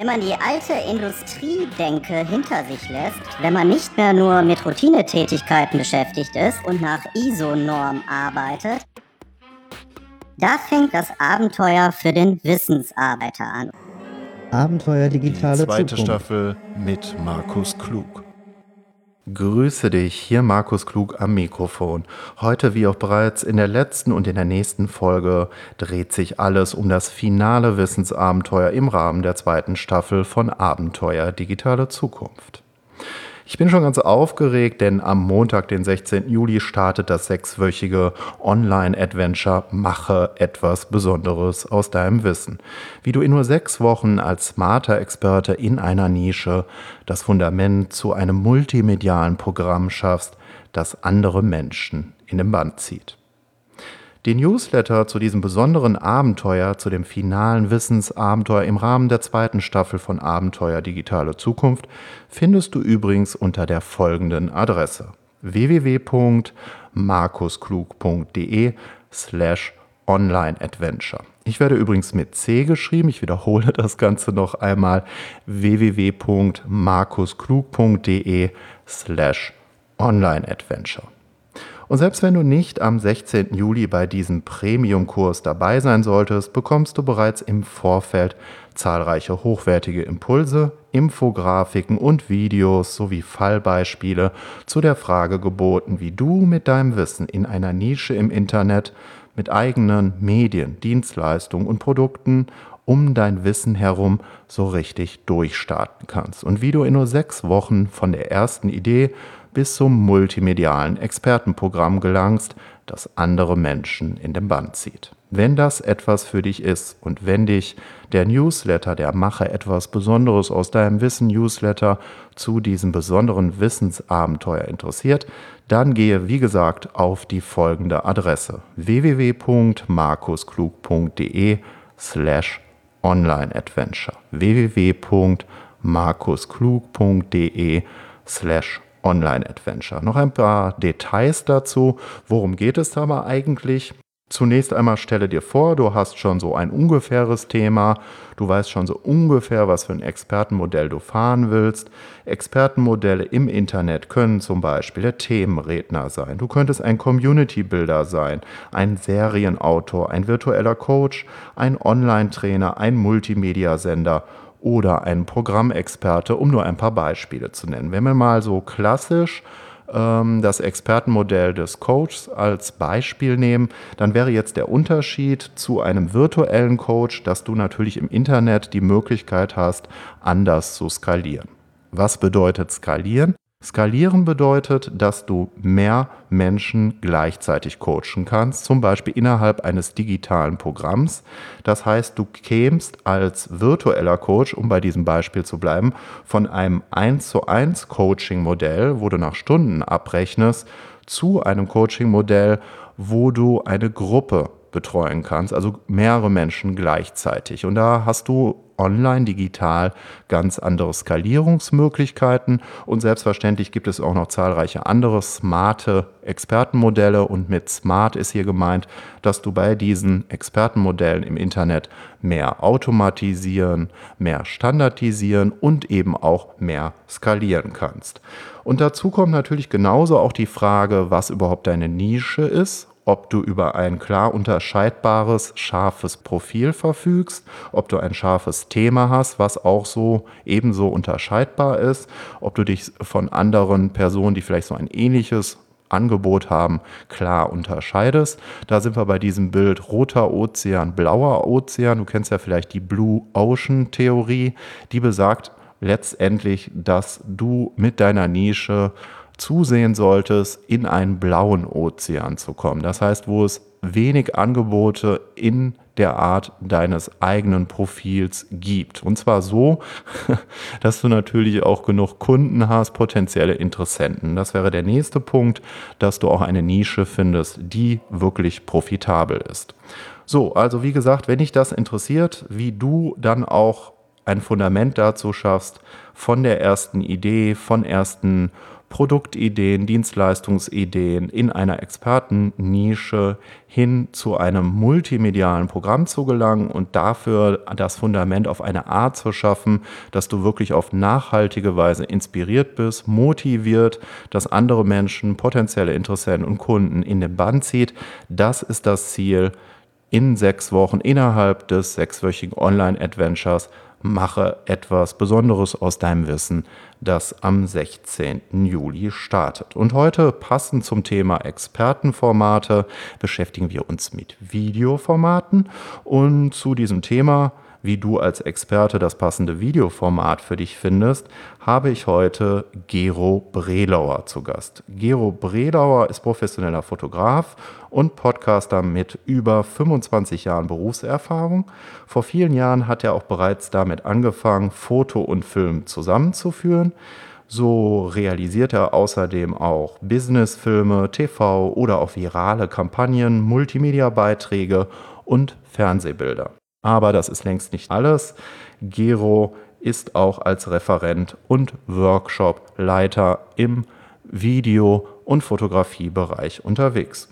Wenn man die alte Industriedenke hinter sich lässt, wenn man nicht mehr nur mit Routinetätigkeiten beschäftigt ist und nach ISO-Norm arbeitet, da fängt das Abenteuer für den Wissensarbeiter an. Abenteuer digitale Die zweite Zukunft. Staffel mit Markus Klug. Grüße dich, hier Markus Klug am Mikrofon. Heute, wie auch bereits in der letzten und in der nächsten Folge, dreht sich alles um das finale Wissensabenteuer im Rahmen der zweiten Staffel von Abenteuer Digitale Zukunft. Ich bin schon ganz aufgeregt, denn am Montag, den 16. Juli, startet das sechswöchige Online-Adventure Mache etwas Besonderes aus deinem Wissen. Wie du in nur sechs Wochen als smarter Experte in einer Nische das Fundament zu einem multimedialen Programm schaffst, das andere Menschen in den Band zieht. Den Newsletter zu diesem besonderen Abenteuer, zu dem finalen Wissensabenteuer im Rahmen der zweiten Staffel von Abenteuer Digitale Zukunft, findest du übrigens unter der folgenden Adresse www.markusklug.de slash onlineadventure. Ich werde übrigens mit C geschrieben, ich wiederhole das Ganze noch einmal www.markusklug.de slash onlineadventure. Und selbst wenn du nicht am 16. Juli bei diesem Premium-Kurs dabei sein solltest, bekommst du bereits im Vorfeld zahlreiche hochwertige Impulse, Infografiken und Videos sowie Fallbeispiele zu der Frage geboten, wie du mit deinem Wissen in einer Nische im Internet mit eigenen Medien, Dienstleistungen und Produkten um dein Wissen herum so richtig durchstarten kannst und wie du in nur sechs Wochen von der ersten Idee bis zum multimedialen Expertenprogramm gelangst, das andere Menschen in den Band zieht. Wenn das etwas für dich ist und wenn dich der Newsletter, der Mache etwas Besonderes aus deinem Wissen Newsletter zu diesem besonderen Wissensabenteuer interessiert, dann gehe wie gesagt auf die folgende Adresse www.markusklug.de slash onlineadventure www.markusklug.de slash Online-Adventure. Noch ein paar Details dazu. Worum geht es dabei eigentlich? Zunächst einmal stelle dir vor, du hast schon so ein ungefähres Thema, du weißt schon so ungefähr, was für ein Expertenmodell du fahren willst. Expertenmodelle im Internet können zum Beispiel der Themenredner sein, du könntest ein Community-Builder sein, ein Serienautor, ein virtueller Coach, ein Online-Trainer, ein Multimedia-Sender oder ein Programmexperte, um nur ein paar Beispiele zu nennen. Wenn wir mal so klassisch ähm, das Expertenmodell des Coaches als Beispiel nehmen, dann wäre jetzt der Unterschied zu einem virtuellen Coach, dass du natürlich im Internet die Möglichkeit hast, anders zu skalieren. Was bedeutet skalieren? Skalieren bedeutet, dass du mehr Menschen gleichzeitig coachen kannst, zum Beispiel innerhalb eines digitalen Programms. Das heißt, du kämst als virtueller Coach, um bei diesem Beispiel zu bleiben, von einem 1 zu 1 Coaching-Modell, wo du nach Stunden abrechnest, zu einem Coaching-Modell, wo du eine Gruppe betreuen kannst, also mehrere Menschen gleichzeitig. Und da hast du online, digital ganz andere Skalierungsmöglichkeiten und selbstverständlich gibt es auch noch zahlreiche andere smarte Expertenmodelle und mit smart ist hier gemeint, dass du bei diesen Expertenmodellen im Internet mehr automatisieren, mehr standardisieren und eben auch mehr skalieren kannst. Und dazu kommt natürlich genauso auch die Frage, was überhaupt deine Nische ist ob du über ein klar unterscheidbares, scharfes Profil verfügst, ob du ein scharfes Thema hast, was auch so ebenso unterscheidbar ist, ob du dich von anderen Personen, die vielleicht so ein ähnliches Angebot haben, klar unterscheidest. Da sind wir bei diesem Bild roter Ozean, blauer Ozean. Du kennst ja vielleicht die Blue Ocean Theorie, die besagt letztendlich, dass du mit deiner Nische zusehen solltest, in einen blauen Ozean zu kommen. Das heißt, wo es wenig Angebote in der Art deines eigenen Profils gibt. Und zwar so, dass du natürlich auch genug Kunden hast, potenzielle Interessenten. Das wäre der nächste Punkt, dass du auch eine Nische findest, die wirklich profitabel ist. So, also wie gesagt, wenn dich das interessiert, wie du dann auch ein Fundament dazu schaffst, von der ersten Idee, von ersten Produktideen, Dienstleistungsideen in einer Expertennische hin zu einem multimedialen Programm zu gelangen und dafür das Fundament auf eine Art zu schaffen, dass du wirklich auf nachhaltige Weise inspiriert bist, motiviert, dass andere Menschen, potenzielle Interessenten und Kunden in den Band zieht. Das ist das Ziel in sechs Wochen innerhalb des sechswöchigen Online-Adventures mache etwas Besonderes aus deinem Wissen, das am 16. Juli startet. Und heute, passend zum Thema Expertenformate, beschäftigen wir uns mit Videoformaten. Und zu diesem Thema wie du als Experte das passende Videoformat für dich findest, habe ich heute Gero Brelauer zu Gast. Gero Brelauer ist professioneller Fotograf und Podcaster mit über 25 Jahren Berufserfahrung. Vor vielen Jahren hat er auch bereits damit angefangen, Foto und Film zusammenzuführen. So realisiert er außerdem auch Businessfilme, TV oder auch virale Kampagnen, Multimedia-Beiträge und Fernsehbilder. Aber das ist längst nicht alles. Gero ist auch als Referent und Workshop-Leiter im Video- und Fotografiebereich unterwegs.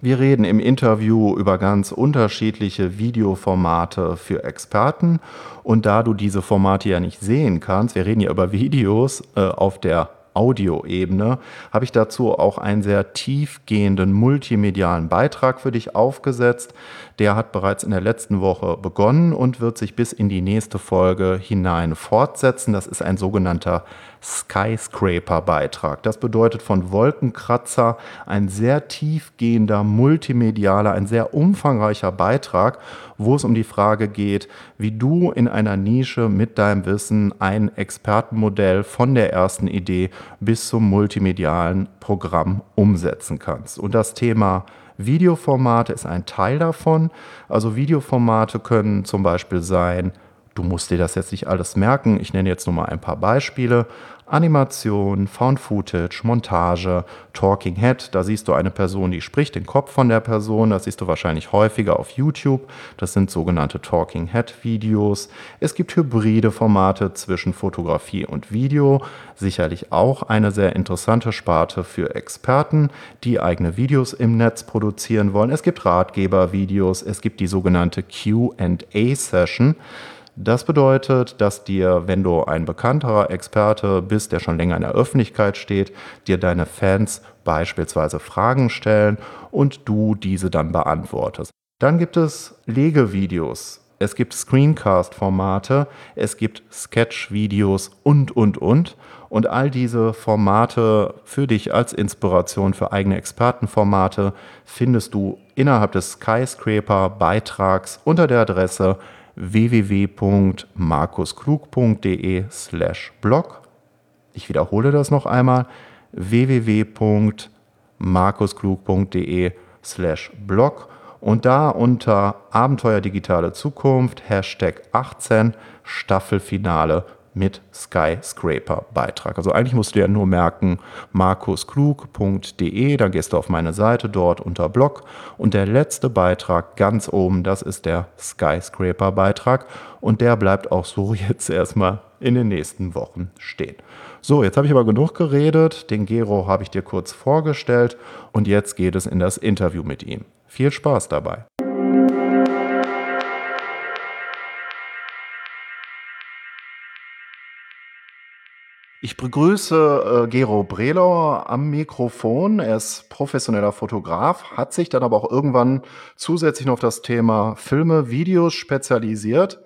Wir reden im Interview über ganz unterschiedliche Videoformate für Experten. Und da du diese Formate ja nicht sehen kannst, wir reden ja über Videos äh, auf der Audioebene, habe ich dazu auch einen sehr tiefgehenden multimedialen Beitrag für dich aufgesetzt. Der hat bereits in der letzten Woche begonnen und wird sich bis in die nächste Folge hinein fortsetzen. Das ist ein sogenannter Skyscraper-Beitrag. Das bedeutet von Wolkenkratzer ein sehr tiefgehender, multimedialer, ein sehr umfangreicher Beitrag, wo es um die Frage geht, wie du in einer Nische mit deinem Wissen ein Expertenmodell von der ersten Idee bis zum multimedialen Programm umsetzen kannst. Und das Thema Videoformate ist ein Teil davon. Also Videoformate können zum Beispiel sein, du musst dir das jetzt nicht alles merken, ich nenne jetzt nur mal ein paar Beispiele. Animation, Found Footage, Montage, Talking Head. Da siehst du eine Person, die spricht den Kopf von der Person. Das siehst du wahrscheinlich häufiger auf YouTube. Das sind sogenannte Talking Head Videos. Es gibt hybride Formate zwischen Fotografie und Video. Sicherlich auch eine sehr interessante Sparte für Experten, die eigene Videos im Netz produzieren wollen. Es gibt Ratgebervideos. Es gibt die sogenannte Q&A Session. Das bedeutet, dass dir, wenn du ein bekannterer Experte bist, der schon länger in der Öffentlichkeit steht, dir deine Fans beispielsweise Fragen stellen und du diese dann beantwortest. Dann gibt es Legevideos. Es gibt Screencast-Formate, es gibt Sketch-Videos und, und, und. Und all diese Formate für dich als Inspiration für eigene Expertenformate findest du innerhalb des Skyscraper-Beitrags unter der Adresse www.markusklug.de slash blog. Ich wiederhole das noch einmal www.markusklug.de slash blog und da unter Abenteuer digitale Zukunft Hashtag 18 Staffelfinale mit Skyscraper-Beitrag. Also eigentlich musst du dir nur merken, markusklug.de, dann gehst du auf meine Seite dort unter Blog und der letzte Beitrag ganz oben, das ist der Skyscraper-Beitrag und der bleibt auch so jetzt erstmal in den nächsten Wochen stehen. So, jetzt habe ich aber genug geredet, den Gero habe ich dir kurz vorgestellt und jetzt geht es in das Interview mit ihm. Viel Spaß dabei. Ich begrüße äh, Gero Brelauer am Mikrofon. Er ist professioneller Fotograf, hat sich dann aber auch irgendwann zusätzlich noch auf das Thema Filme, Videos spezialisiert.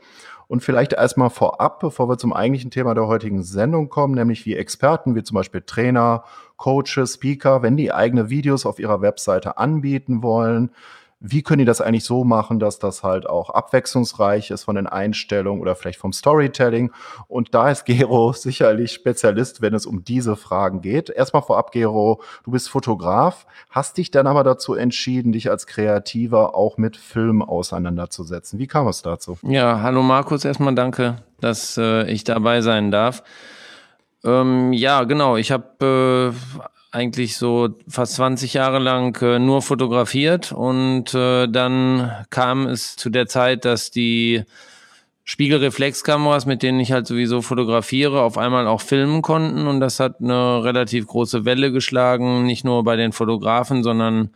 Und vielleicht erstmal vorab, bevor wir zum eigentlichen Thema der heutigen Sendung kommen, nämlich wie Experten, wie zum Beispiel Trainer, Coaches, Speaker, wenn die eigene Videos auf ihrer Webseite anbieten wollen, wie können die das eigentlich so machen, dass das halt auch abwechslungsreich ist von den Einstellungen oder vielleicht vom Storytelling? Und da ist Gero sicherlich Spezialist, wenn es um diese Fragen geht. Erstmal vorab, Gero, du bist Fotograf, hast dich dann aber dazu entschieden, dich als Kreativer auch mit Film auseinanderzusetzen. Wie kam es dazu? Ja, hallo Markus, erstmal danke, dass äh, ich dabei sein darf. Ähm, ja, genau. Ich habe äh, eigentlich so fast 20 Jahre lang äh, nur fotografiert und äh, dann kam es zu der Zeit, dass die Spiegelreflexkameras, mit denen ich halt sowieso fotografiere, auf einmal auch filmen konnten. Und das hat eine relativ große Welle geschlagen, nicht nur bei den Fotografen, sondern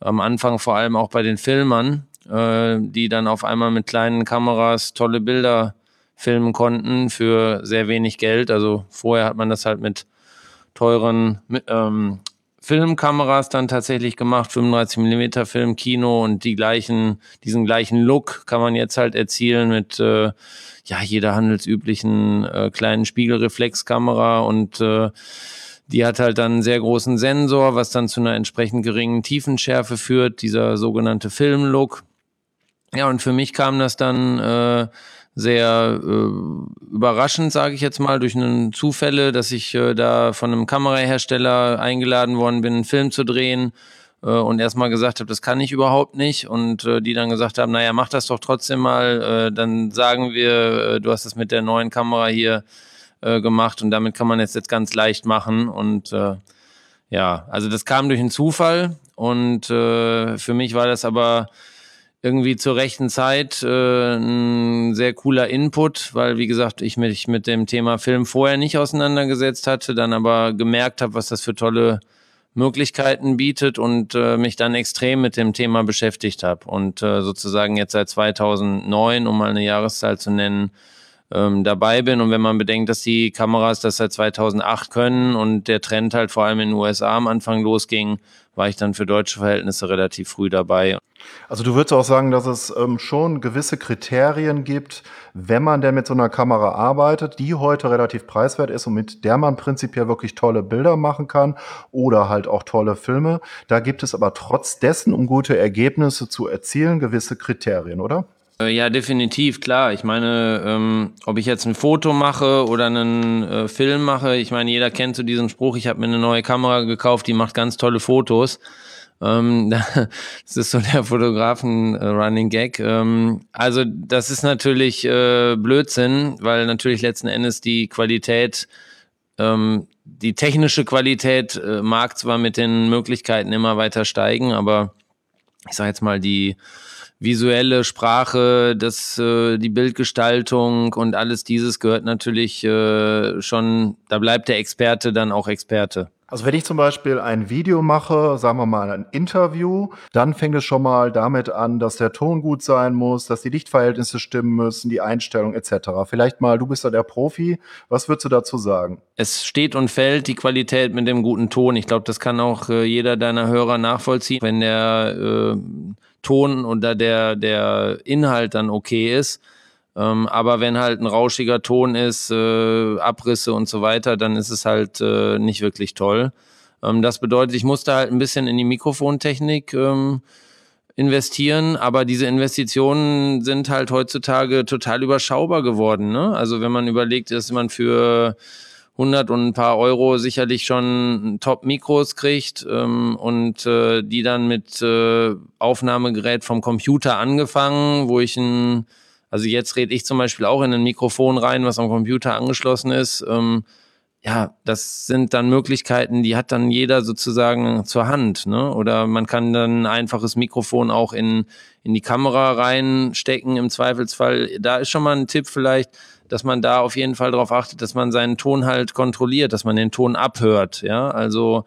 am Anfang vor allem auch bei den Filmern, äh, die dann auf einmal mit kleinen Kameras tolle Bilder filmen konnten für sehr wenig Geld. Also vorher hat man das halt mit teuren ähm, Filmkameras dann tatsächlich gemacht, 35 mm Film, Kino und die gleichen, diesen gleichen Look kann man jetzt halt erzielen mit äh, ja jeder handelsüblichen äh, kleinen Spiegelreflexkamera und äh, die hat halt dann einen sehr großen Sensor, was dann zu einer entsprechend geringen Tiefenschärfe führt, dieser sogenannte Filmlook. Ja, und für mich kam das dann äh, sehr äh, überraschend, sage ich jetzt mal, durch einen Zufälle, dass ich äh, da von einem Kamerahersteller eingeladen worden bin, einen Film zu drehen äh, und erstmal gesagt habe, das kann ich überhaupt nicht. Und äh, die dann gesagt haben, naja, mach das doch trotzdem mal, äh, dann sagen wir, äh, du hast es mit der neuen Kamera hier äh, gemacht und damit kann man es jetzt ganz leicht machen. Und äh, ja, also das kam durch einen Zufall. Und äh, für mich war das aber irgendwie zur rechten Zeit äh, ein sehr cooler Input, weil wie gesagt, ich mich mit dem Thema Film vorher nicht auseinandergesetzt hatte, dann aber gemerkt habe, was das für tolle Möglichkeiten bietet und äh, mich dann extrem mit dem Thema beschäftigt habe und äh, sozusagen jetzt seit 2009, um mal eine Jahreszahl zu nennen, ähm, dabei bin. Und wenn man bedenkt, dass die Kameras das seit 2008 können und der Trend halt vor allem in den USA am Anfang losging, war ich dann für deutsche Verhältnisse relativ früh dabei. Also du würdest auch sagen, dass es ähm, schon gewisse Kriterien gibt, wenn man denn mit so einer Kamera arbeitet, die heute relativ preiswert ist und mit der man prinzipiell wirklich tolle Bilder machen kann oder halt auch tolle Filme. Da gibt es aber trotz dessen, um gute Ergebnisse zu erzielen, gewisse Kriterien, oder? Äh, ja, definitiv, klar. Ich meine, ähm, ob ich jetzt ein Foto mache oder einen äh, Film mache, ich meine, jeder kennt so diesen Spruch, ich habe mir eine neue Kamera gekauft, die macht ganz tolle Fotos. Ähm, das ist so der Fotografen-Running Gag. Ähm, also das ist natürlich äh, Blödsinn, weil natürlich letzten Endes die Qualität, ähm, die technische Qualität äh, mag zwar mit den Möglichkeiten immer weiter steigen, aber ich sage jetzt mal die visuelle Sprache, das, äh, die Bildgestaltung und alles dieses gehört natürlich äh, schon, da bleibt der Experte dann auch Experte. Also wenn ich zum Beispiel ein Video mache, sagen wir mal ein Interview, dann fängt es schon mal damit an, dass der Ton gut sein muss, dass die Lichtverhältnisse stimmen müssen, die Einstellung etc. Vielleicht mal, du bist da der Profi, was würdest du dazu sagen? Es steht und fällt die Qualität mit dem guten Ton. Ich glaube, das kann auch äh, jeder deiner Hörer nachvollziehen. Wenn der äh, Ton oder der, der Inhalt dann okay ist. Ähm, aber wenn halt ein rauschiger Ton ist, äh, Abrisse und so weiter, dann ist es halt äh, nicht wirklich toll. Ähm, das bedeutet, ich musste halt ein bisschen in die Mikrofontechnik ähm, investieren, aber diese Investitionen sind halt heutzutage total überschaubar geworden. Ne? Also wenn man überlegt, dass man für 100 und ein paar Euro sicherlich schon Top-Mikros kriegt ähm, und äh, die dann mit äh, Aufnahmegerät vom Computer angefangen, wo ich ein, also jetzt rede ich zum Beispiel auch in ein Mikrofon rein, was am Computer angeschlossen ist. Ähm, ja, das sind dann Möglichkeiten, die hat dann jeder sozusagen zur Hand, ne? Oder man kann dann ein einfaches Mikrofon auch in, in die Kamera reinstecken im Zweifelsfall. Da ist schon mal ein Tipp vielleicht, dass man da auf jeden Fall darauf achtet, dass man seinen Ton halt kontrolliert, dass man den Ton abhört. Ja, also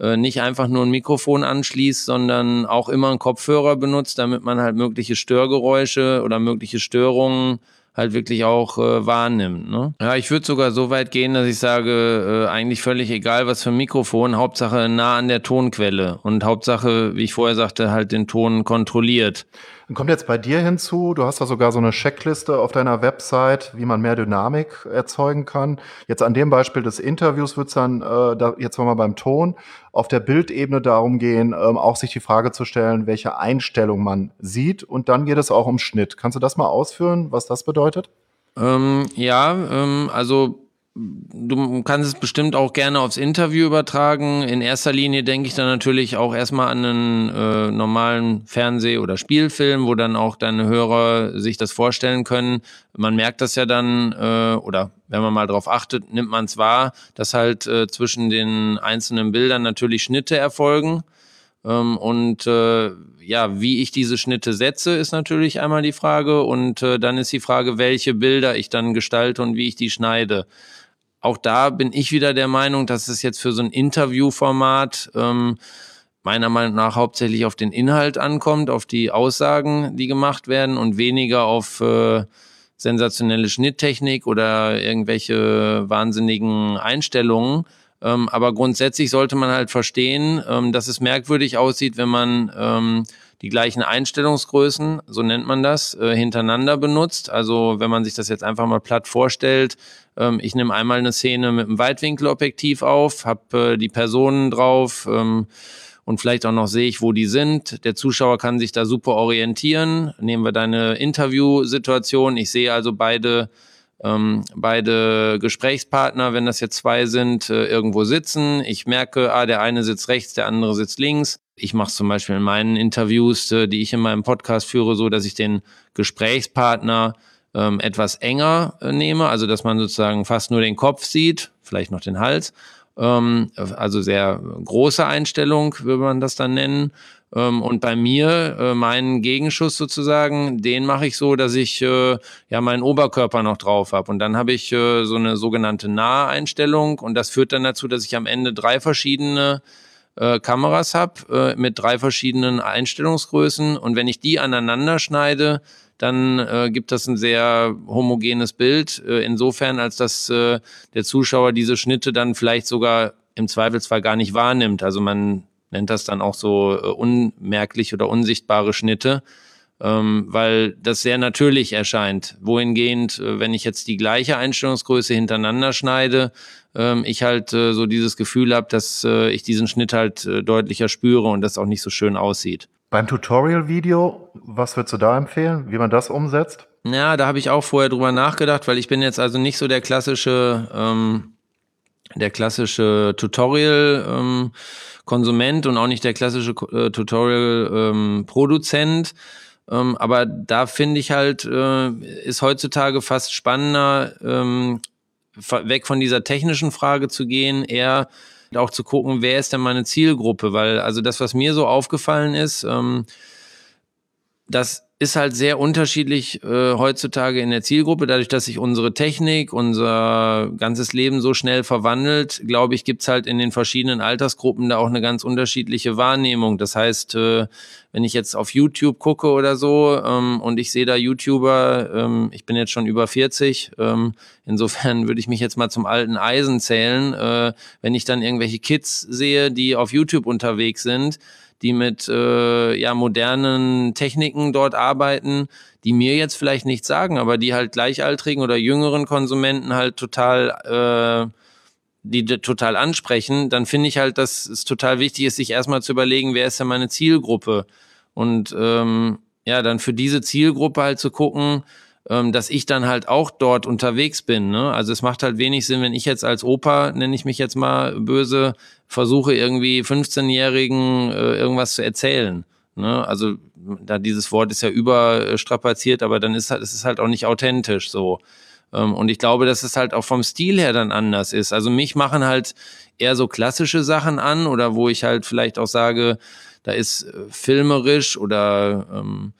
äh, nicht einfach nur ein Mikrofon anschließt, sondern auch immer einen Kopfhörer benutzt, damit man halt mögliche Störgeräusche oder mögliche Störungen halt wirklich auch äh, wahrnimmt. Ne? Ja, ich würde sogar so weit gehen, dass ich sage, äh, eigentlich völlig egal, was für ein Mikrofon, Hauptsache nah an der Tonquelle und Hauptsache, wie ich vorher sagte, halt den Ton kontrolliert. Dann kommt jetzt bei dir hinzu, du hast da sogar so eine Checkliste auf deiner Website, wie man mehr Dynamik erzeugen kann. Jetzt an dem Beispiel des Interviews wird es dann, äh, da, jetzt mal beim Ton, auf der Bildebene darum gehen, ähm, auch sich die Frage zu stellen, welche Einstellung man sieht. Und dann geht es auch um Schnitt. Kannst du das mal ausführen, was das bedeutet? Ähm, ja, ähm, also du kannst es bestimmt auch gerne aufs Interview übertragen. In erster Linie denke ich dann natürlich auch erstmal an einen äh, normalen Fernseh- oder Spielfilm, wo dann auch deine Hörer sich das vorstellen können. Man merkt das ja dann, äh, oder wenn man mal drauf achtet, nimmt man es wahr, dass halt äh, zwischen den einzelnen Bildern natürlich Schnitte erfolgen. Ähm, und äh, ja, wie ich diese Schnitte setze, ist natürlich einmal die Frage. Und äh, dann ist die Frage, welche Bilder ich dann gestalte und wie ich die schneide. Auch da bin ich wieder der Meinung, dass es jetzt für so ein Interviewformat ähm, meiner Meinung nach hauptsächlich auf den Inhalt ankommt, auf die Aussagen, die gemacht werden und weniger auf äh, sensationelle Schnitttechnik oder irgendwelche wahnsinnigen Einstellungen. Ähm, aber grundsätzlich sollte man halt verstehen, ähm, dass es merkwürdig aussieht, wenn man ähm, die gleichen Einstellungsgrößen, so nennt man das, äh, hintereinander benutzt. Also wenn man sich das jetzt einfach mal platt vorstellt, ähm, ich nehme einmal eine Szene mit einem Weitwinkelobjektiv auf, habe äh, die Personen drauf ähm, und vielleicht auch noch sehe ich, wo die sind. Der Zuschauer kann sich da super orientieren. Nehmen wir deine Interviewsituation. Ich sehe also beide ähm, beide Gesprächspartner, wenn das jetzt zwei sind, äh, irgendwo sitzen. Ich merke, ah, der eine sitzt rechts, der andere sitzt links. Ich mache zum Beispiel in meinen Interviews, äh, die ich in meinem Podcast führe, so, dass ich den Gesprächspartner ähm, etwas enger äh, nehme, also dass man sozusagen fast nur den Kopf sieht, vielleicht noch den Hals. Ähm, also sehr große Einstellung, würde man das dann nennen. Ähm, und bei mir, äh, meinen Gegenschuss sozusagen, den mache ich so, dass ich äh, ja meinen Oberkörper noch drauf habe. Und dann habe ich äh, so eine sogenannte Naheinstellung und das führt dann dazu, dass ich am Ende drei verschiedene äh, Kameras habe äh, mit drei verschiedenen Einstellungsgrößen. Und wenn ich die aneinander schneide, dann äh, gibt das ein sehr homogenes Bild. Äh, insofern, als dass äh, der Zuschauer diese Schnitte dann vielleicht sogar im Zweifelsfall gar nicht wahrnimmt. Also man nennt das dann auch so äh, unmerklich oder unsichtbare Schnitte, ähm, weil das sehr natürlich erscheint. Wohingehend, äh, wenn ich jetzt die gleiche Einstellungsgröße hintereinander schneide, ähm, ich halt äh, so dieses Gefühl habe, dass äh, ich diesen Schnitt halt äh, deutlicher spüre und das auch nicht so schön aussieht. Beim Tutorial-Video, was würdest du da empfehlen, wie man das umsetzt? Ja, da habe ich auch vorher drüber nachgedacht, weil ich bin jetzt also nicht so der klassische, ähm, der klassische Tutorial. Ähm, und auch nicht der klassische äh, Tutorial-Produzent. Ähm, ähm, aber da finde ich halt, äh, ist heutzutage fast spannender, ähm, weg von dieser technischen Frage zu gehen, eher auch zu gucken, wer ist denn meine Zielgruppe? Weil, also das, was mir so aufgefallen ist, ähm, dass ist halt sehr unterschiedlich äh, heutzutage in der Zielgruppe. Dadurch, dass sich unsere Technik, unser ganzes Leben so schnell verwandelt, glaube ich, gibt's halt in den verschiedenen Altersgruppen da auch eine ganz unterschiedliche Wahrnehmung. Das heißt, äh, wenn ich jetzt auf YouTube gucke oder so ähm, und ich sehe da YouTuber, ähm, ich bin jetzt schon über 40, ähm, insofern würde ich mich jetzt mal zum alten Eisen zählen. Äh, wenn ich dann irgendwelche Kids sehe, die auf YouTube unterwegs sind, die mit äh, ja, modernen Techniken dort arbeiten, die mir jetzt vielleicht nichts sagen, aber die halt gleichaltrigen oder jüngeren Konsumenten halt total, äh, die total ansprechen, dann finde ich halt, dass es total wichtig ist, sich erstmal zu überlegen, wer ist denn meine Zielgruppe? Und ähm, ja, dann für diese Zielgruppe halt zu gucken, ähm, dass ich dann halt auch dort unterwegs bin. Ne? Also es macht halt wenig Sinn, wenn ich jetzt als Opa, nenne ich mich jetzt mal böse, versuche irgendwie 15-Jährigen äh, irgendwas zu erzählen. Ne? Also da dieses Wort ist ja überstrapaziert, aber dann ist halt, es ist halt auch nicht authentisch so. Ähm, und ich glaube, dass es halt auch vom Stil her dann anders ist. Also mich machen halt eher so klassische Sachen an oder wo ich halt vielleicht auch sage, da ist äh, filmerisch oder ähm,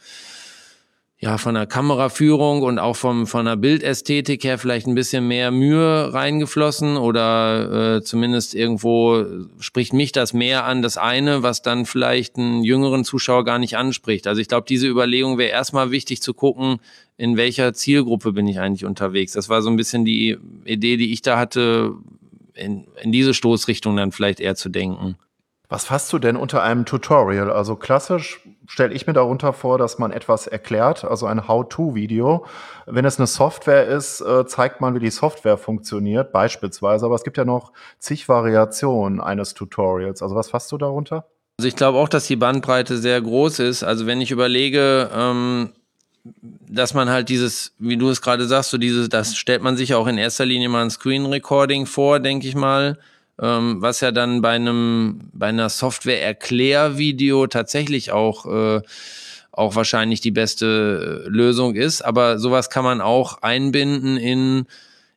ja, von der Kameraführung und auch vom, von der Bildästhetik her vielleicht ein bisschen mehr Mühe reingeflossen oder äh, zumindest irgendwo spricht mich das mehr an, das eine, was dann vielleicht einen jüngeren Zuschauer gar nicht anspricht. Also ich glaube, diese Überlegung wäre erstmal wichtig zu gucken, in welcher Zielgruppe bin ich eigentlich unterwegs. Das war so ein bisschen die Idee, die ich da hatte, in, in diese Stoßrichtung dann vielleicht eher zu denken. Was fasst du denn unter einem Tutorial? Also klassisch stelle ich mir darunter vor, dass man etwas erklärt, also ein How-to-Video. Wenn es eine Software ist, äh, zeigt man, wie die Software funktioniert, beispielsweise. Aber es gibt ja noch zig Variationen eines Tutorials. Also was fasst du darunter? Also ich glaube auch, dass die Bandbreite sehr groß ist. Also wenn ich überlege, ähm, dass man halt dieses, wie du es gerade sagst, so dieses, das stellt man sich auch in erster Linie mal ein Screen Recording vor, denke ich mal ähm, was ja dann bei einem bei einer Software-Erklärvideo tatsächlich auch äh, auch wahrscheinlich die beste äh, Lösung ist. Aber sowas kann man auch einbinden in,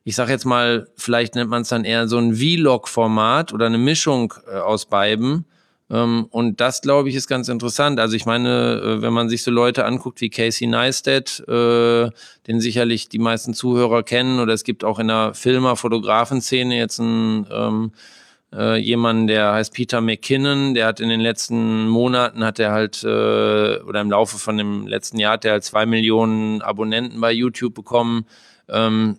ich sag jetzt mal, vielleicht nennt man es dann eher so ein Vlog-Format oder eine Mischung äh, aus beiden. Ähm, und das, glaube ich, ist ganz interessant. Also ich meine, äh, wenn man sich so Leute anguckt wie Casey Neistat, äh, den sicherlich die meisten Zuhörer kennen, oder es gibt auch in der Filmer-Fotografen-Szene jetzt einen ähm, äh, jemanden, der heißt Peter McKinnon, der hat in den letzten Monaten hat er halt oder im Laufe von dem letzten Jahr hat er halt zwei Millionen Abonnenten bei YouTube bekommen ähm,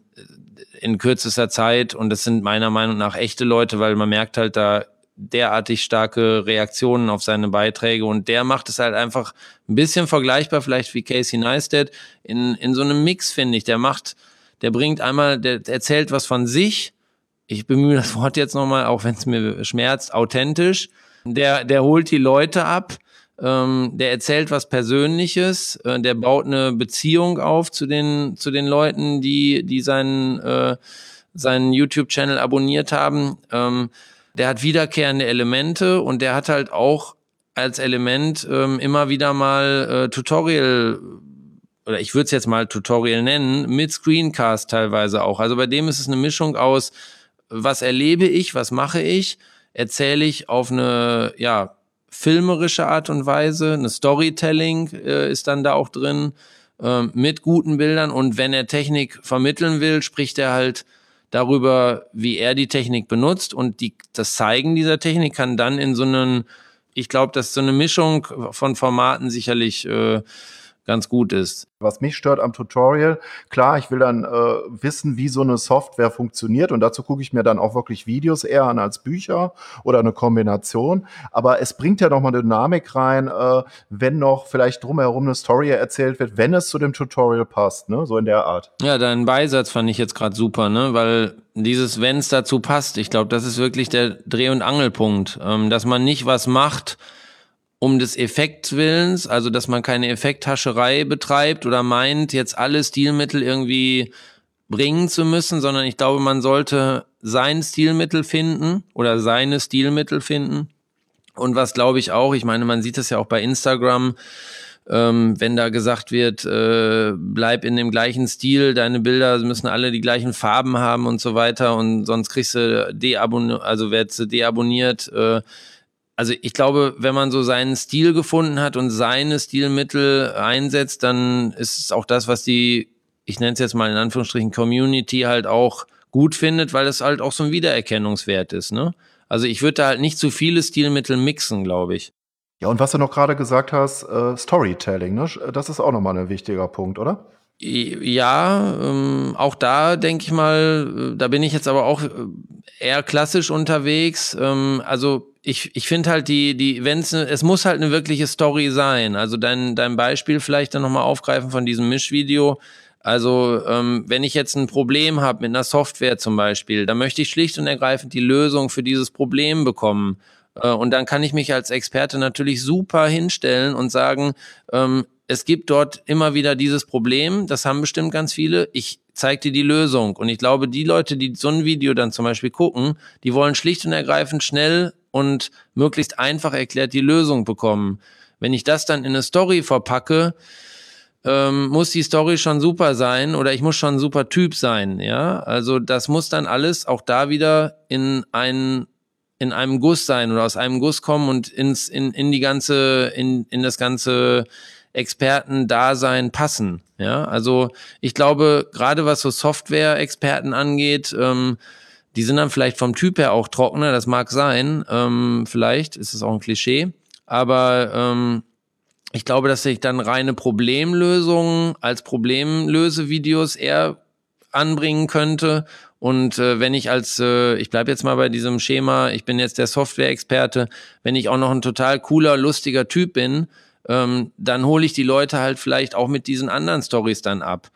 in kürzester Zeit und das sind meiner Meinung nach echte Leute, weil man merkt halt da derartig starke Reaktionen auf seine Beiträge und der macht es halt einfach ein bisschen vergleichbar vielleicht wie Casey Neistat in, in so einem Mix, finde ich. Der macht, der bringt einmal, der erzählt was von sich, ich bemühe das Wort jetzt nochmal, auch wenn es mir schmerzt, authentisch. Der, der holt die Leute ab, ähm, der erzählt was Persönliches, äh, der baut eine Beziehung auf zu den, zu den Leuten, die, die seinen, äh, seinen YouTube-Channel abonniert haben. Ähm, der hat wiederkehrende Elemente und der hat halt auch als Element ähm, immer wieder mal äh, Tutorial oder ich würde es jetzt mal Tutorial nennen, mit Screencast teilweise auch. Also bei dem ist es eine Mischung aus, was erlebe ich, was mache ich, erzähle ich auf eine ja filmerische Art und Weise, eine Storytelling äh, ist dann da auch drin äh, mit guten Bildern und wenn er Technik vermitteln will, spricht er halt darüber, wie er die Technik benutzt. Und die, das Zeigen dieser Technik kann dann in so einen, ich glaube, dass so eine Mischung von Formaten sicherlich äh, ganz gut ist. Was mich stört am Tutorial, klar, ich will dann äh, wissen, wie so eine Software funktioniert und dazu gucke ich mir dann auch wirklich Videos eher an als Bücher oder eine Kombination. Aber es bringt ja nochmal Dynamik rein, äh, wenn noch vielleicht drumherum eine Story erzählt wird, wenn es zu dem Tutorial passt, ne? so in der Art. Ja, deinen Beisatz fand ich jetzt gerade super, ne? weil dieses, wenn es dazu passt, ich glaube, das ist wirklich der Dreh- und Angelpunkt, ähm, dass man nicht was macht, um des Effekts willens, also dass man keine Effekthascherei betreibt oder meint, jetzt alle Stilmittel irgendwie bringen zu müssen, sondern ich glaube, man sollte sein Stilmittel finden oder seine Stilmittel finden. Und was glaube ich auch, ich meine, man sieht das ja auch bei Instagram, ähm, wenn da gesagt wird, äh, bleib in dem gleichen Stil, deine Bilder müssen alle die gleichen Farben haben und so weiter und sonst kriegst du deabonniert, also werdst du deabonniert. Äh, also ich glaube, wenn man so seinen Stil gefunden hat und seine Stilmittel einsetzt, dann ist es auch das, was die, ich nenne es jetzt mal in Anführungsstrichen, Community halt auch gut findet, weil es halt auch so ein Wiedererkennungswert ist. Ne? Also ich würde da halt nicht zu viele Stilmittel mixen, glaube ich. Ja, und was du noch gerade gesagt hast, äh, Storytelling, ne? das ist auch nochmal ein wichtiger Punkt, oder? Ja, ähm, auch da denke ich mal, äh, da bin ich jetzt aber auch äh, eher klassisch unterwegs. Ähm, also ich, ich finde halt die, die, wenn es, es muss halt eine wirkliche Story sein. Also dein, dein Beispiel vielleicht dann nochmal aufgreifen von diesem Mischvideo. Also ähm, wenn ich jetzt ein Problem habe mit einer Software zum Beispiel, dann möchte ich schlicht und ergreifend die Lösung für dieses Problem bekommen. Äh, und dann kann ich mich als Experte natürlich super hinstellen und sagen, ähm, es gibt dort immer wieder dieses Problem, das haben bestimmt ganz viele. Ich zeig dir die Lösung. Und ich glaube, die Leute, die so ein Video dann zum Beispiel gucken, die wollen schlicht und ergreifend schnell und möglichst einfach erklärt die Lösung bekommen. Wenn ich das dann in eine Story verpacke, ähm, muss die Story schon super sein oder ich muss schon ein super Typ sein, ja. Also das muss dann alles auch da wieder in einen in einem Guss sein oder aus einem Guss kommen und ins in in die ganze in in das ganze Experten-Dasein passen. Ja, also ich glaube, gerade was so Software-Experten angeht, ähm, die sind dann vielleicht vom Typ her auch trockener, das mag sein. Ähm, vielleicht ist es auch ein Klischee. Aber ähm, ich glaube, dass ich dann reine Problemlösungen als Problemlösevideos eher anbringen könnte. Und äh, wenn ich als, äh, ich bleibe jetzt mal bei diesem Schema, ich bin jetzt der Software-Experte, wenn ich auch noch ein total cooler, lustiger Typ bin, ähm, dann hole ich die Leute halt vielleicht auch mit diesen anderen Stories dann ab.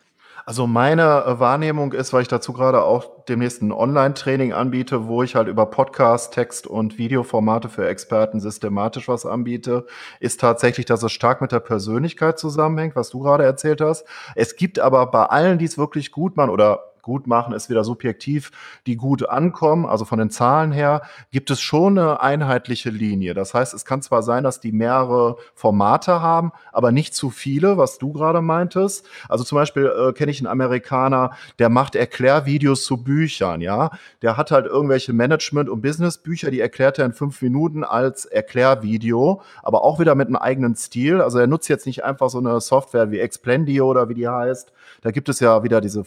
Also meine äh, Wahrnehmung ist, weil ich dazu gerade auch demnächst ein Online-Training anbiete, wo ich halt über Podcast, Text und Videoformate für Experten systematisch was anbiete, ist tatsächlich, dass es stark mit der Persönlichkeit zusammenhängt, was du gerade erzählt hast. Es gibt aber bei allen, die es wirklich gut machen oder gut machen, ist wieder subjektiv, die gut ankommen. Also von den Zahlen her gibt es schon eine einheitliche Linie. Das heißt, es kann zwar sein, dass die mehrere Formate haben, aber nicht zu viele, was du gerade meintest. Also zum Beispiel äh, kenne ich einen Amerikaner, der macht Erklärvideos zu Büchern, ja. Der hat halt irgendwelche Management- und Businessbücher, die erklärt er in fünf Minuten als Erklärvideo, aber auch wieder mit einem eigenen Stil. Also er nutzt jetzt nicht einfach so eine Software wie Explendio oder wie die heißt. Da gibt es ja wieder diese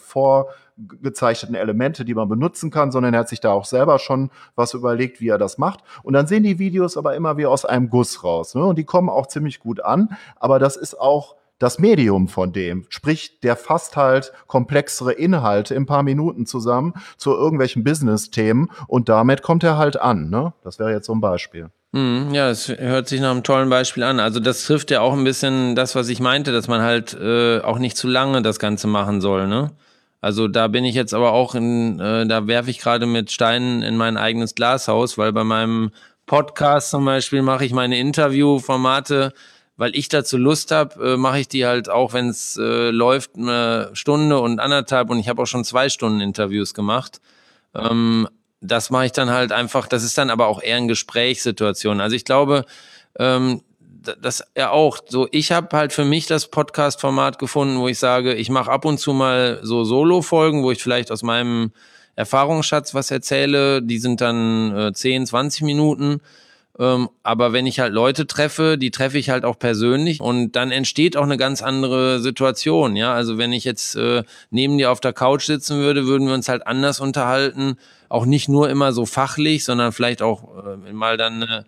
vorgezeichneten Elemente, die man benutzen kann, sondern er hat sich da auch selber schon was überlegt, wie er das macht. Und dann sehen die Videos aber immer wie aus einem Guss raus. Ne? Und die kommen auch ziemlich gut an. Aber das ist auch das Medium von dem. Sprich, der fasst halt komplexere Inhalte in paar Minuten zusammen zu irgendwelchen Business-Themen und damit kommt er halt an. Ne? Das wäre jetzt so ein Beispiel. Mhm, ja, das hört sich nach einem tollen Beispiel an. Also das trifft ja auch ein bisschen das, was ich meinte, dass man halt äh, auch nicht zu lange das Ganze machen soll, ne? Also da bin ich jetzt aber auch in, äh, da werfe ich gerade mit Steinen in mein eigenes Glashaus, weil bei meinem Podcast zum Beispiel mache ich meine Interviewformate, weil ich dazu Lust habe, äh, mache ich die halt auch, wenn es äh, läuft, eine Stunde und anderthalb und ich habe auch schon zwei Stunden Interviews gemacht. Ähm, das mache ich dann halt einfach, das ist dann aber auch eher eine Gesprächssituation. Also ich glaube, ähm, das ja auch so, ich habe halt für mich das Podcast-Format gefunden, wo ich sage, ich mache ab und zu mal so Solo-Folgen, wo ich vielleicht aus meinem Erfahrungsschatz was erzähle. Die sind dann äh, 10, 20 Minuten. Ähm, aber wenn ich halt Leute treffe, die treffe ich halt auch persönlich und dann entsteht auch eine ganz andere Situation. Ja, also wenn ich jetzt äh, neben dir auf der Couch sitzen würde, würden wir uns halt anders unterhalten. Auch nicht nur immer so fachlich, sondern vielleicht auch äh, mal dann, äh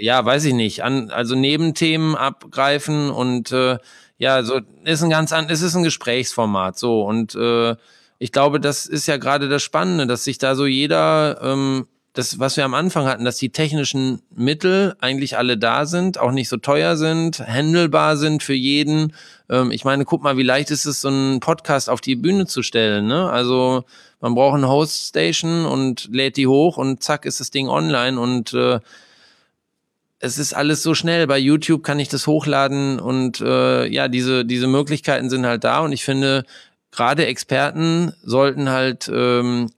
ja, weiß ich nicht, an, also Nebenthemen abgreifen und äh, ja, so ist ein ganz an, es ist ein Gesprächsformat so und äh, ich glaube, das ist ja gerade das Spannende, dass sich da so jeder ähm, das, was wir am Anfang hatten, dass die technischen Mittel eigentlich alle da sind, auch nicht so teuer sind, handelbar sind für jeden. Ähm, ich meine, guck mal, wie leicht ist es, so einen Podcast auf die Bühne zu stellen. Ne? Also man braucht eine Host-Station und lädt die hoch und zack ist das Ding online und äh, es ist alles so schnell. Bei YouTube kann ich das hochladen und äh, ja, diese, diese Möglichkeiten sind halt da und ich finde, gerade Experten sollten halt ähm,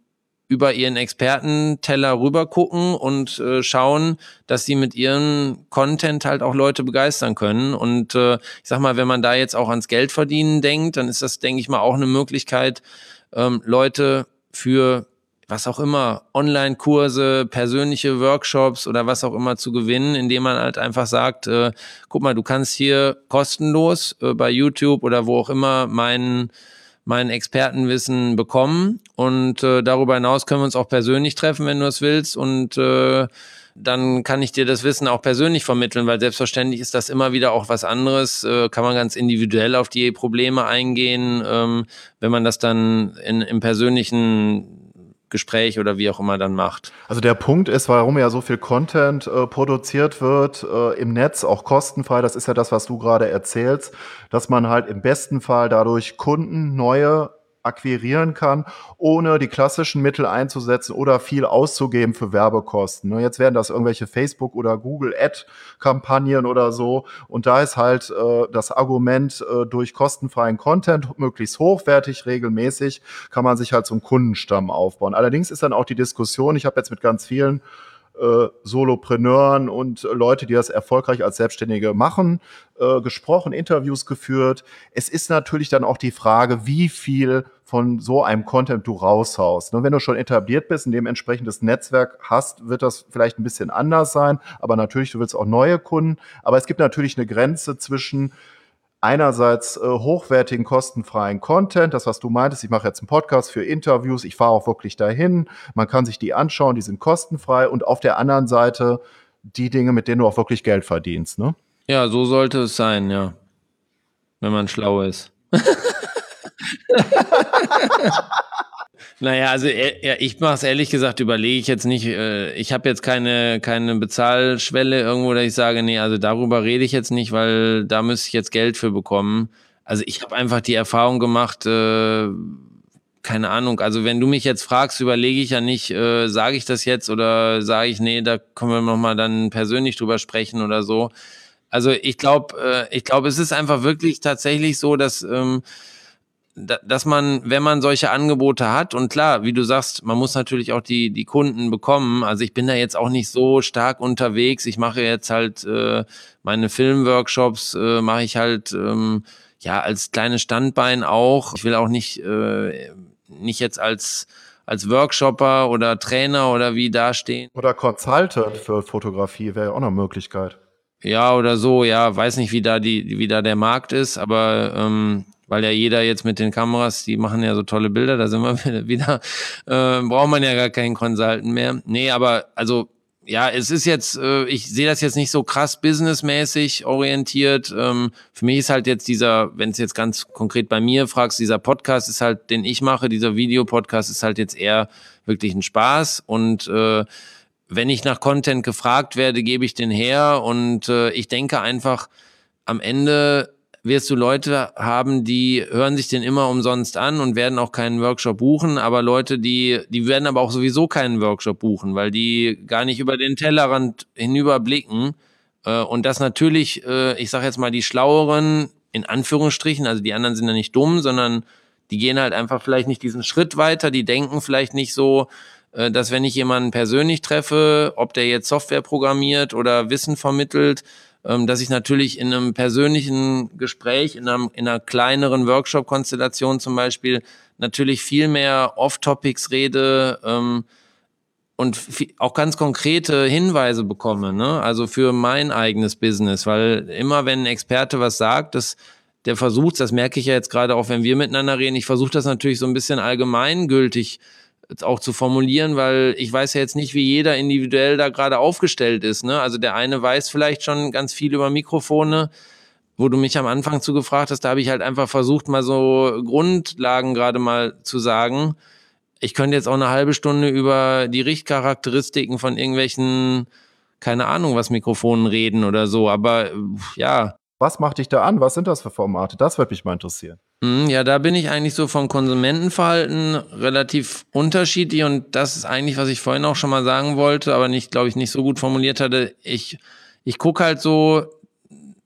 über ihren Expertenteller rüber gucken und äh, schauen, dass sie mit ihrem Content halt auch Leute begeistern können. Und äh, ich sag mal, wenn man da jetzt auch ans Geld verdienen denkt, dann ist das, denke ich mal, auch eine Möglichkeit, ähm, Leute für was auch immer, Online-Kurse, persönliche Workshops oder was auch immer zu gewinnen, indem man halt einfach sagt, äh, guck mal, du kannst hier kostenlos äh, bei YouTube oder wo auch immer meinen mein Expertenwissen bekommen. Und äh, darüber hinaus können wir uns auch persönlich treffen, wenn du es willst. Und äh, dann kann ich dir das Wissen auch persönlich vermitteln, weil selbstverständlich ist das immer wieder auch was anderes. Äh, kann man ganz individuell auf die Probleme eingehen, ähm, wenn man das dann in, im persönlichen Gespräch oder wie auch immer dann macht. Also der Punkt ist, warum ja so viel Content äh, produziert wird äh, im Netz, auch kostenfrei, das ist ja das, was du gerade erzählst, dass man halt im besten Fall dadurch Kunden, neue akquirieren kann, ohne die klassischen Mittel einzusetzen oder viel auszugeben für Werbekosten. Ne, jetzt werden das irgendwelche Facebook- oder Google-Ad-Kampagnen oder so. Und da ist halt äh, das Argument, äh, durch kostenfreien Content, möglichst hochwertig, regelmäßig, kann man sich halt zum Kundenstamm aufbauen. Allerdings ist dann auch die Diskussion, ich habe jetzt mit ganz vielen äh, Solopreneuren und Leute, die das erfolgreich als Selbstständige machen, äh, gesprochen, Interviews geführt. Es ist natürlich dann auch die Frage, wie viel von so einem Content du raushaust. Und ne, wenn du schon etabliert bist und dementsprechendes Netzwerk hast, wird das vielleicht ein bisschen anders sein. Aber natürlich, du willst auch neue Kunden. Aber es gibt natürlich eine Grenze zwischen einerseits äh, hochwertigen, kostenfreien Content, das, was du meintest, ich mache jetzt einen Podcast für Interviews, ich fahre auch wirklich dahin, man kann sich die anschauen, die sind kostenfrei und auf der anderen Seite die Dinge, mit denen du auch wirklich Geld verdienst, ne? Ja, so sollte es sein, ja. Wenn man schlau ist. Naja, also äh, ja, ich mache es ehrlich gesagt, überlege ich jetzt nicht. Äh, ich habe jetzt keine, keine Bezahlschwelle irgendwo, dass ich sage, nee, also darüber rede ich jetzt nicht, weil da müsste ich jetzt Geld für bekommen. Also ich habe einfach die Erfahrung gemacht, äh, keine Ahnung, also wenn du mich jetzt fragst, überlege ich ja nicht, äh, sage ich das jetzt oder sage ich, nee, da können wir nochmal dann persönlich drüber sprechen oder so. Also ich glaube, äh, ich glaube, es ist einfach wirklich tatsächlich so, dass ähm, dass man, wenn man solche Angebote hat, und klar, wie du sagst, man muss natürlich auch die, die Kunden bekommen. Also ich bin da jetzt auch nicht so stark unterwegs. Ich mache jetzt halt äh, meine Filmworkshops, äh, mache ich halt ähm, ja als kleines Standbein auch. Ich will auch nicht, äh, nicht jetzt als als Workshopper oder Trainer oder wie dastehen. Oder Consultant für Fotografie wäre ja auch eine Möglichkeit. Ja, oder so, ja, weiß nicht, wie da die, wie da der Markt ist, aber ähm, weil ja jeder jetzt mit den Kameras, die machen ja so tolle Bilder, da sind wir wieder, äh, braucht man ja gar keinen Consultant mehr. Nee, aber also ja, es ist jetzt, äh, ich sehe das jetzt nicht so krass businessmäßig orientiert. Ähm, für mich ist halt jetzt dieser, wenn es jetzt ganz konkret bei mir fragst, dieser Podcast ist halt, den ich mache, dieser Videopodcast ist halt jetzt eher wirklich ein Spaß und äh, wenn ich nach Content gefragt werde, gebe ich den her und äh, ich denke einfach, am Ende wirst du Leute haben, die hören sich den immer umsonst an und werden auch keinen Workshop buchen, aber Leute, die, die werden aber auch sowieso keinen Workshop buchen, weil die gar nicht über den Tellerrand hinüberblicken. Äh, und das natürlich, äh, ich sage jetzt mal, die Schlaueren, in Anführungsstrichen, also die anderen sind ja nicht dumm, sondern die gehen halt einfach vielleicht nicht diesen Schritt weiter, die denken vielleicht nicht so, äh, dass wenn ich jemanden persönlich treffe, ob der jetzt Software programmiert oder Wissen vermittelt, dass ich natürlich in einem persönlichen Gespräch, in, einem, in einer kleineren Workshop-Konstellation zum Beispiel, natürlich viel mehr Off-Topics rede ähm, und auch ganz konkrete Hinweise bekomme, ne? also für mein eigenes Business, weil immer wenn ein Experte was sagt, das der versucht, das merke ich ja jetzt gerade auch, wenn wir miteinander reden, ich versuche das natürlich so ein bisschen allgemeingültig auch zu formulieren, weil ich weiß ja jetzt nicht, wie jeder individuell da gerade aufgestellt ist. Ne? Also der eine weiß vielleicht schon ganz viel über Mikrofone, wo du mich am Anfang zu gefragt hast, da habe ich halt einfach versucht, mal so Grundlagen gerade mal zu sagen. Ich könnte jetzt auch eine halbe Stunde über die Richtcharakteristiken von irgendwelchen, keine Ahnung, was Mikrofonen reden oder so, aber ja. Was macht dich da an? Was sind das für Formate? Das würde mich mal interessieren. Hm, ja, da bin ich eigentlich so vom Konsumentenverhalten relativ unterschiedlich und das ist eigentlich, was ich vorhin auch schon mal sagen wollte, aber nicht, glaube ich, nicht so gut formuliert hatte. Ich, ich gucke halt so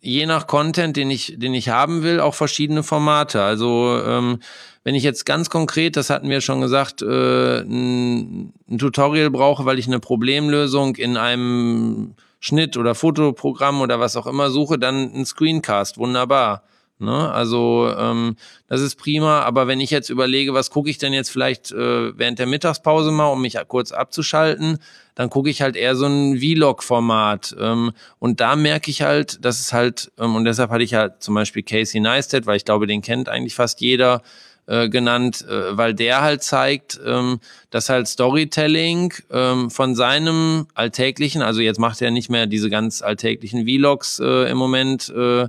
je nach Content, den ich, den ich haben will, auch verschiedene Formate. Also ähm, wenn ich jetzt ganz konkret, das hatten wir schon gesagt, äh, ein, ein Tutorial brauche, weil ich eine Problemlösung in einem Schnitt oder Fotoprogramm oder was auch immer suche, dann ein Screencast, wunderbar. Ne? Also ähm, das ist prima, aber wenn ich jetzt überlege, was gucke ich denn jetzt vielleicht äh, während der Mittagspause mal, um mich kurz abzuschalten, dann gucke ich halt eher so ein Vlog-Format. Ähm, und da merke ich halt, dass es halt, ähm, und deshalb hatte ich halt zum Beispiel Casey Neistat, weil ich glaube, den kennt eigentlich fast jeder, äh, genannt, äh, weil der halt zeigt, ähm, dass halt Storytelling ähm, von seinem alltäglichen, also jetzt macht er nicht mehr diese ganz alltäglichen Vlogs äh, im Moment, äh,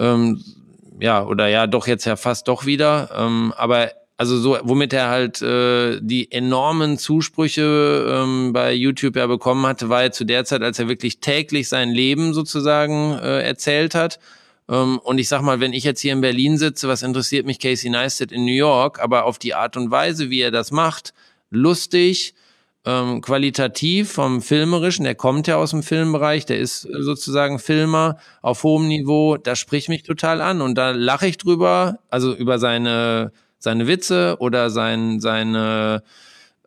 ähm, ja, oder ja, doch jetzt ja fast doch wieder. Ähm, aber also so, womit er halt äh, die enormen Zusprüche ähm, bei YouTube ja bekommen hatte, war ja zu der Zeit, als er wirklich täglich sein Leben sozusagen äh, erzählt hat. Ähm, und ich sag mal, wenn ich jetzt hier in Berlin sitze, was interessiert mich Casey Neistat in New York? Aber auf die Art und Weise, wie er das macht, lustig, ähm, qualitativ vom Filmerischen, der kommt ja aus dem Filmbereich, der ist sozusagen Filmer auf hohem Niveau, das spricht mich total an und da lache ich drüber, also über seine, seine Witze oder sein, seine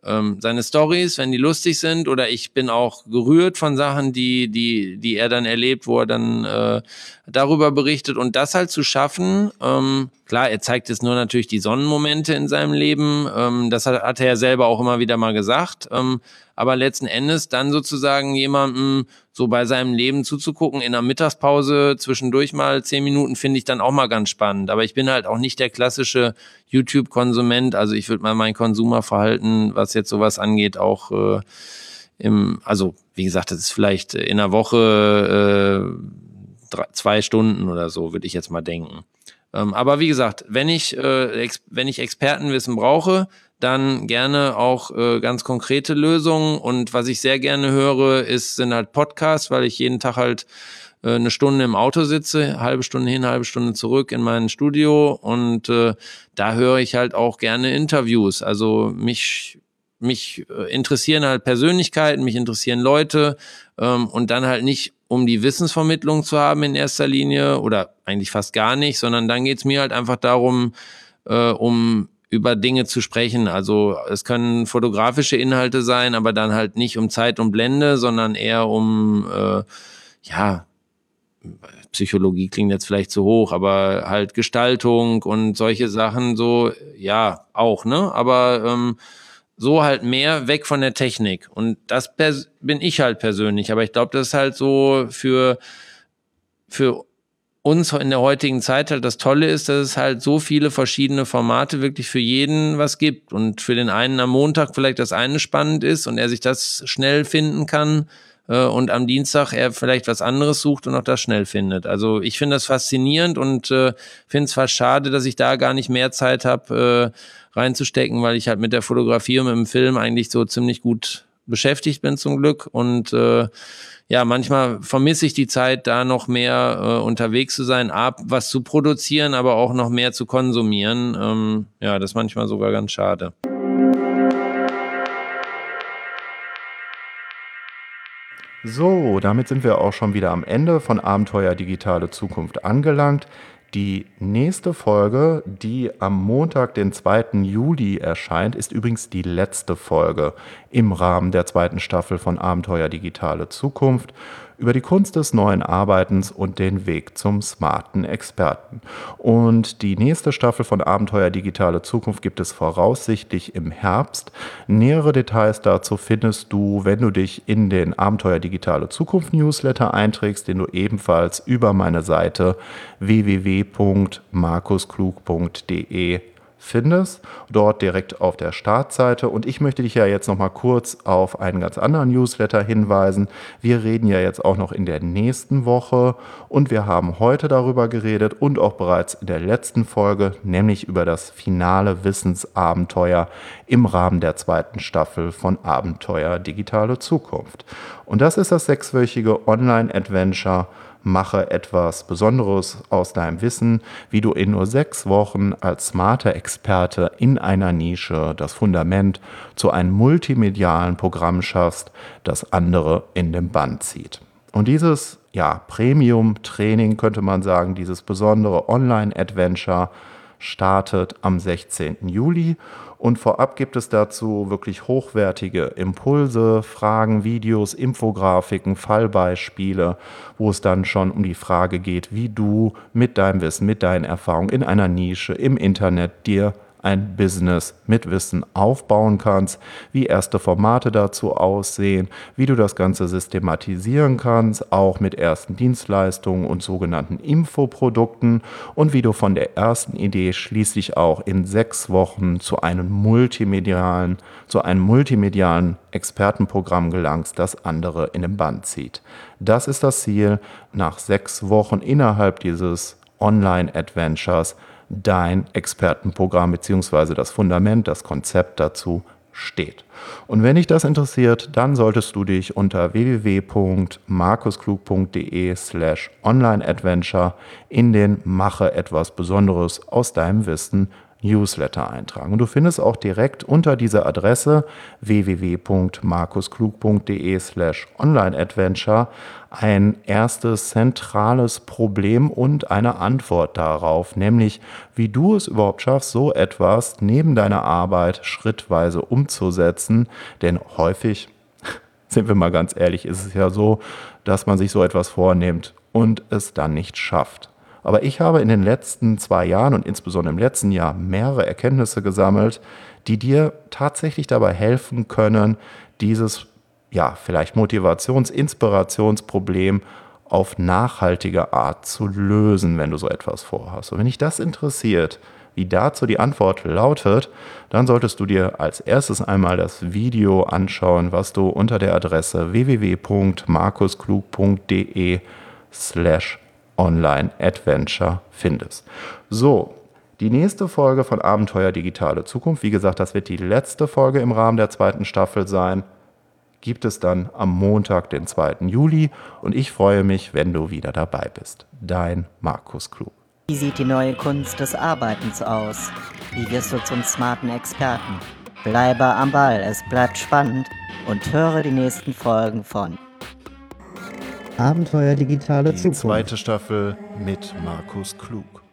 ähm, seine Stories, wenn die lustig sind, oder ich bin auch gerührt von Sachen, die, die, die er dann erlebt, wo er dann äh, darüber berichtet und das halt zu schaffen. Ähm, klar, er zeigt jetzt nur natürlich die Sonnenmomente in seinem Leben. Ähm, das hat, hat er ja selber auch immer wieder mal gesagt. Ähm, aber letzten Endes dann sozusagen jemandem so bei seinem Leben zuzugucken in der Mittagspause zwischendurch mal zehn Minuten finde ich dann auch mal ganz spannend. Aber ich bin halt auch nicht der klassische YouTube-Konsument. Also ich würde mal mein Konsumerverhalten, was jetzt sowas angeht, auch äh, im, also wie gesagt, das ist vielleicht in einer Woche äh, drei, zwei Stunden oder so, würde ich jetzt mal denken. Ähm, aber wie gesagt, wenn ich, äh, wenn ich Expertenwissen brauche, dann gerne auch äh, ganz konkrete Lösungen. Und was ich sehr gerne höre, ist, sind halt Podcasts, weil ich jeden Tag halt äh, eine Stunde im Auto sitze, halbe Stunde hin, halbe Stunde zurück in mein Studio und äh, da höre ich halt auch gerne Interviews. Also mich mich äh, interessieren halt Persönlichkeiten, mich interessieren Leute ähm, und dann halt nicht um die Wissensvermittlung zu haben in erster Linie oder eigentlich fast gar nicht, sondern dann geht's mir halt einfach darum, äh, um über Dinge zu sprechen. Also es können fotografische Inhalte sein, aber dann halt nicht um Zeit und Blende, sondern eher um, äh, ja, Psychologie klingt jetzt vielleicht zu hoch, aber halt Gestaltung und solche Sachen so, ja, auch, ne? Aber ähm, so halt mehr weg von der Technik. Und das bin ich halt persönlich. Aber ich glaube, das ist halt so für, für uns in der heutigen Zeit halt das Tolle ist, dass es halt so viele verschiedene Formate wirklich für jeden was gibt. Und für den einen am Montag vielleicht das eine spannend ist und er sich das schnell finden kann äh, und am Dienstag er vielleicht was anderes sucht und auch das schnell findet. Also ich finde das faszinierend und äh, finde es fast schade, dass ich da gar nicht mehr Zeit habe äh, reinzustecken, weil ich halt mit der Fotografie und mit dem Film eigentlich so ziemlich gut beschäftigt bin zum Glück und äh, ja, manchmal vermisse ich die Zeit, da noch mehr äh, unterwegs zu sein, ab was zu produzieren, aber auch noch mehr zu konsumieren. Ähm, ja, das ist manchmal sogar ganz schade. So, damit sind wir auch schon wieder am Ende von Abenteuer Digitale Zukunft angelangt. Die nächste Folge, die am Montag, den 2. Juli erscheint, ist übrigens die letzte Folge im Rahmen der zweiten Staffel von Abenteuer Digitale Zukunft über die Kunst des neuen Arbeitens und den Weg zum smarten Experten. Und die nächste Staffel von Abenteuer Digitale Zukunft gibt es voraussichtlich im Herbst. Nähere Details dazu findest du, wenn du dich in den Abenteuer Digitale Zukunft Newsletter einträgst, den du ebenfalls über meine Seite www.markusklug.de findest, dort direkt auf der Startseite. Und ich möchte dich ja jetzt noch mal kurz auf einen ganz anderen Newsletter hinweisen. Wir reden ja jetzt auch noch in der nächsten Woche und wir haben heute darüber geredet und auch bereits in der letzten Folge, nämlich über das finale Wissensabenteuer im Rahmen der zweiten Staffel von Abenteuer Digitale Zukunft. Und das ist das sechswöchige Online-Adventure mache etwas Besonderes aus deinem Wissen, wie du in nur sechs Wochen als smarter Experte in einer Nische das Fundament zu einem multimedialen Programm schaffst, das andere in den Band zieht. Und dieses ja, Premium-Training könnte man sagen, dieses besondere Online-Adventure startet am 16. Juli und vorab gibt es dazu wirklich hochwertige Impulse, Fragen, Videos, Infografiken, Fallbeispiele, wo es dann schon um die Frage geht, wie du mit deinem Wissen, mit deinen Erfahrungen in einer Nische im Internet dir ein Business mit Wissen aufbauen kannst, wie erste Formate dazu aussehen, wie du das Ganze systematisieren kannst, auch mit ersten Dienstleistungen und sogenannten Infoprodukten und wie du von der ersten Idee schließlich auch in sechs Wochen zu einem multimedialen, zu einem multimedialen Expertenprogramm gelangst, das andere in den Band zieht. Das ist das Ziel, nach sechs Wochen innerhalb dieses Online-Adventures dein Expertenprogramm bzw. das Fundament, das Konzept dazu steht. Und wenn dich das interessiert, dann solltest du dich unter www.markusklug.de slash onlineadventure in den Mache etwas Besonderes aus deinem Wissen Newsletter eintragen. Und du findest auch direkt unter dieser Adresse www.markusklug.de slash onlineadventure ein erstes zentrales Problem und eine Antwort darauf, nämlich wie du es überhaupt schaffst, so etwas neben deiner Arbeit schrittweise umzusetzen. Denn häufig, sind wir mal ganz ehrlich, ist es ja so, dass man sich so etwas vornimmt und es dann nicht schafft. Aber ich habe in den letzten zwei Jahren und insbesondere im letzten Jahr mehrere Erkenntnisse gesammelt, die dir tatsächlich dabei helfen können, dieses ja, vielleicht Motivations-, Inspirationsproblem auf nachhaltige Art zu lösen, wenn du so etwas vorhast. Und wenn dich das interessiert, wie dazu die Antwort lautet, dann solltest du dir als erstes einmal das Video anschauen, was du unter der Adresse www.markusklug.de slash Online-Adventure findest. So, die nächste Folge von Abenteuer Digitale Zukunft, wie gesagt, das wird die letzte Folge im Rahmen der zweiten Staffel sein, gibt es dann am Montag, den 2. Juli. Und ich freue mich, wenn du wieder dabei bist. Dein Markus Klug. Wie sieht die neue Kunst des Arbeitens aus? Wie wirst du zum smarten Experten? Bleibe am Ball, es bleibt spannend und höre die nächsten Folgen von Abenteuer digitale Die Zukunft. zweite Staffel mit Markus Klug.